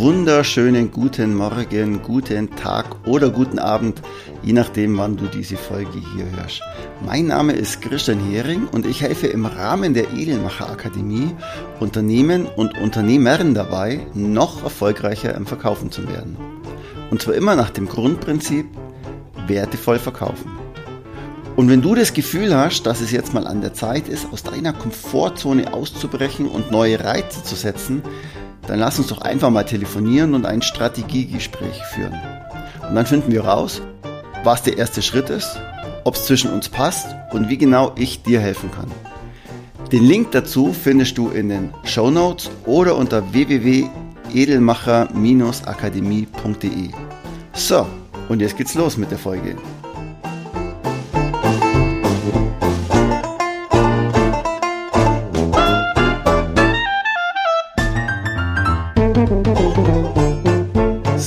wunderschönen guten Morgen, guten Tag oder guten Abend, je nachdem, wann du diese Folge hier hörst. Mein Name ist Christian Hering und ich helfe im Rahmen der Edelmacher Akademie Unternehmen und Unternehmern dabei, noch erfolgreicher im Verkaufen zu werden. Und zwar immer nach dem Grundprinzip, wertevoll verkaufen. Und wenn du das Gefühl hast, dass es jetzt mal an der Zeit ist, aus deiner Komfortzone auszubrechen und neue Reize zu setzen, dann lass uns doch einfach mal telefonieren und ein Strategiegespräch führen. Und dann finden wir raus, was der erste Schritt ist, ob es zwischen uns passt und wie genau ich dir helfen kann. Den Link dazu findest du in den Show Notes oder unter www.edelmacher-akademie.de. So, und jetzt geht's los mit der Folge.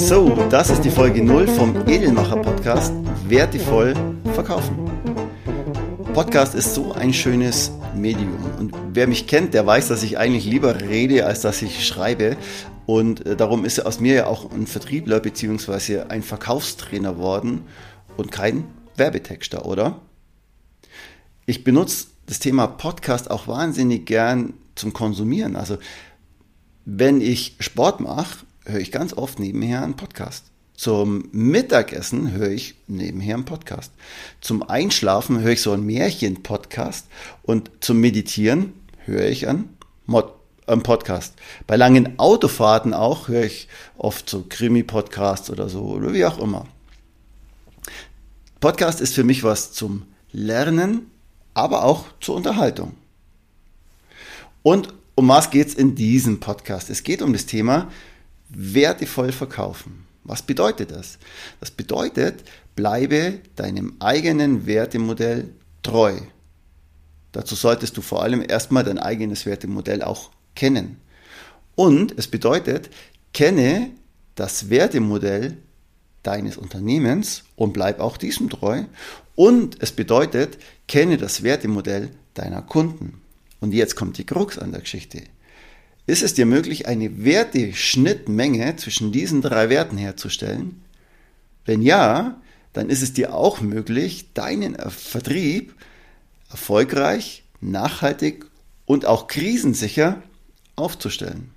So, das ist die Folge 0 vom Edelmacher Podcast Wertevoll verkaufen. Podcast ist so ein schönes Medium und wer mich kennt, der weiß, dass ich eigentlich lieber rede, als dass ich schreibe und äh, darum ist aus mir ja auch ein Vertriebler bzw. ein Verkaufstrainer worden und kein Werbetexter, oder? Ich benutze das Thema Podcast auch wahnsinnig gern zum Konsumieren. Also wenn ich Sport mache, höre ich ganz oft nebenher einen Podcast. Zum Mittagessen höre ich nebenher einen Podcast. Zum Einschlafen höre ich so einen Märchen-Podcast und zum Meditieren höre ich einen, Mod einen Podcast. Bei langen Autofahrten auch höre ich oft so Krimi-Podcasts oder so oder wie auch immer. Podcast ist für mich was zum Lernen, aber auch zur Unterhaltung. Und um was geht es in diesem Podcast? Es geht um das Thema, wertevoll verkaufen. Was bedeutet das? Das bedeutet, bleibe deinem eigenen Wertemodell treu. Dazu solltest du vor allem erstmal dein eigenes Wertemodell auch kennen. Und es bedeutet, kenne das Wertemodell deines Unternehmens und bleib auch diesem treu. Und es bedeutet, kenne das Wertemodell deiner Kunden. Und jetzt kommt die Krux an der Geschichte. Ist es dir möglich, eine Werteschnittmenge zwischen diesen drei Werten herzustellen? Wenn ja, dann ist es dir auch möglich, deinen Vertrieb erfolgreich, nachhaltig und auch krisensicher aufzustellen.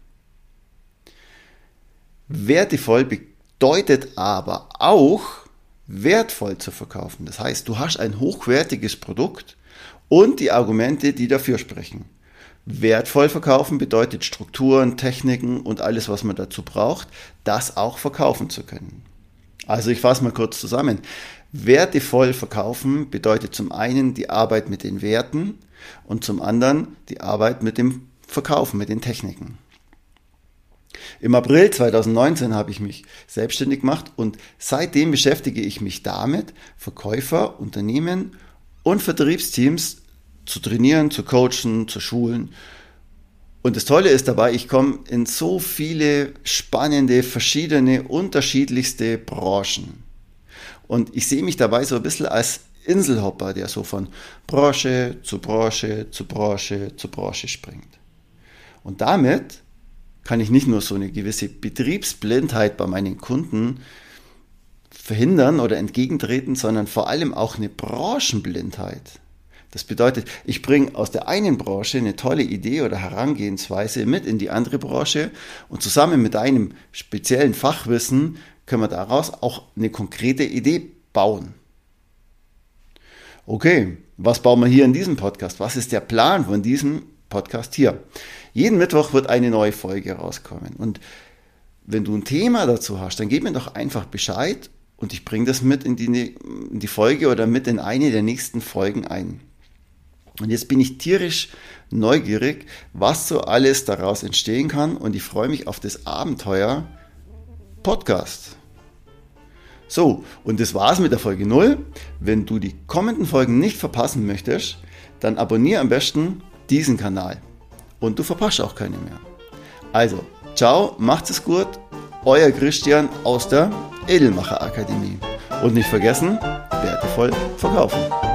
Wertevoll bedeutet aber auch wertvoll zu verkaufen. Das heißt, du hast ein hochwertiges Produkt und die Argumente, die dafür sprechen. Wertvoll verkaufen bedeutet Strukturen, Techniken und alles, was man dazu braucht, das auch verkaufen zu können. Also ich fasse mal kurz zusammen. Wertevoll verkaufen bedeutet zum einen die Arbeit mit den Werten und zum anderen die Arbeit mit dem Verkaufen, mit den Techniken. Im April 2019 habe ich mich selbstständig gemacht und seitdem beschäftige ich mich damit, Verkäufer, Unternehmen und Vertriebsteams zu trainieren, zu coachen, zu schulen. Und das Tolle ist dabei, ich komme in so viele spannende, verschiedene, unterschiedlichste Branchen. Und ich sehe mich dabei so ein bisschen als Inselhopper, der so von Branche zu Branche zu Branche zu Branche springt. Und damit kann ich nicht nur so eine gewisse Betriebsblindheit bei meinen Kunden verhindern oder entgegentreten, sondern vor allem auch eine Branchenblindheit. Das bedeutet, ich bringe aus der einen Branche eine tolle Idee oder Herangehensweise mit in die andere Branche und zusammen mit einem speziellen Fachwissen können wir daraus auch eine konkrete Idee bauen. Okay, was bauen wir hier in diesem Podcast? Was ist der Plan von diesem Podcast hier? Jeden Mittwoch wird eine neue Folge rauskommen. Und wenn du ein Thema dazu hast, dann gib mir doch einfach Bescheid und ich bringe das mit in die, in die Folge oder mit in eine der nächsten Folgen ein. Und jetzt bin ich tierisch neugierig, was so alles daraus entstehen kann und ich freue mich auf das Abenteuer Podcast. So, und das war's mit der Folge 0. Wenn du die kommenden Folgen nicht verpassen möchtest, dann abonniere am besten diesen Kanal und du verpasst auch keine mehr. Also, ciao, macht es gut, euer Christian aus der Edelmacher Akademie. Und nicht vergessen, wertevoll verkaufen.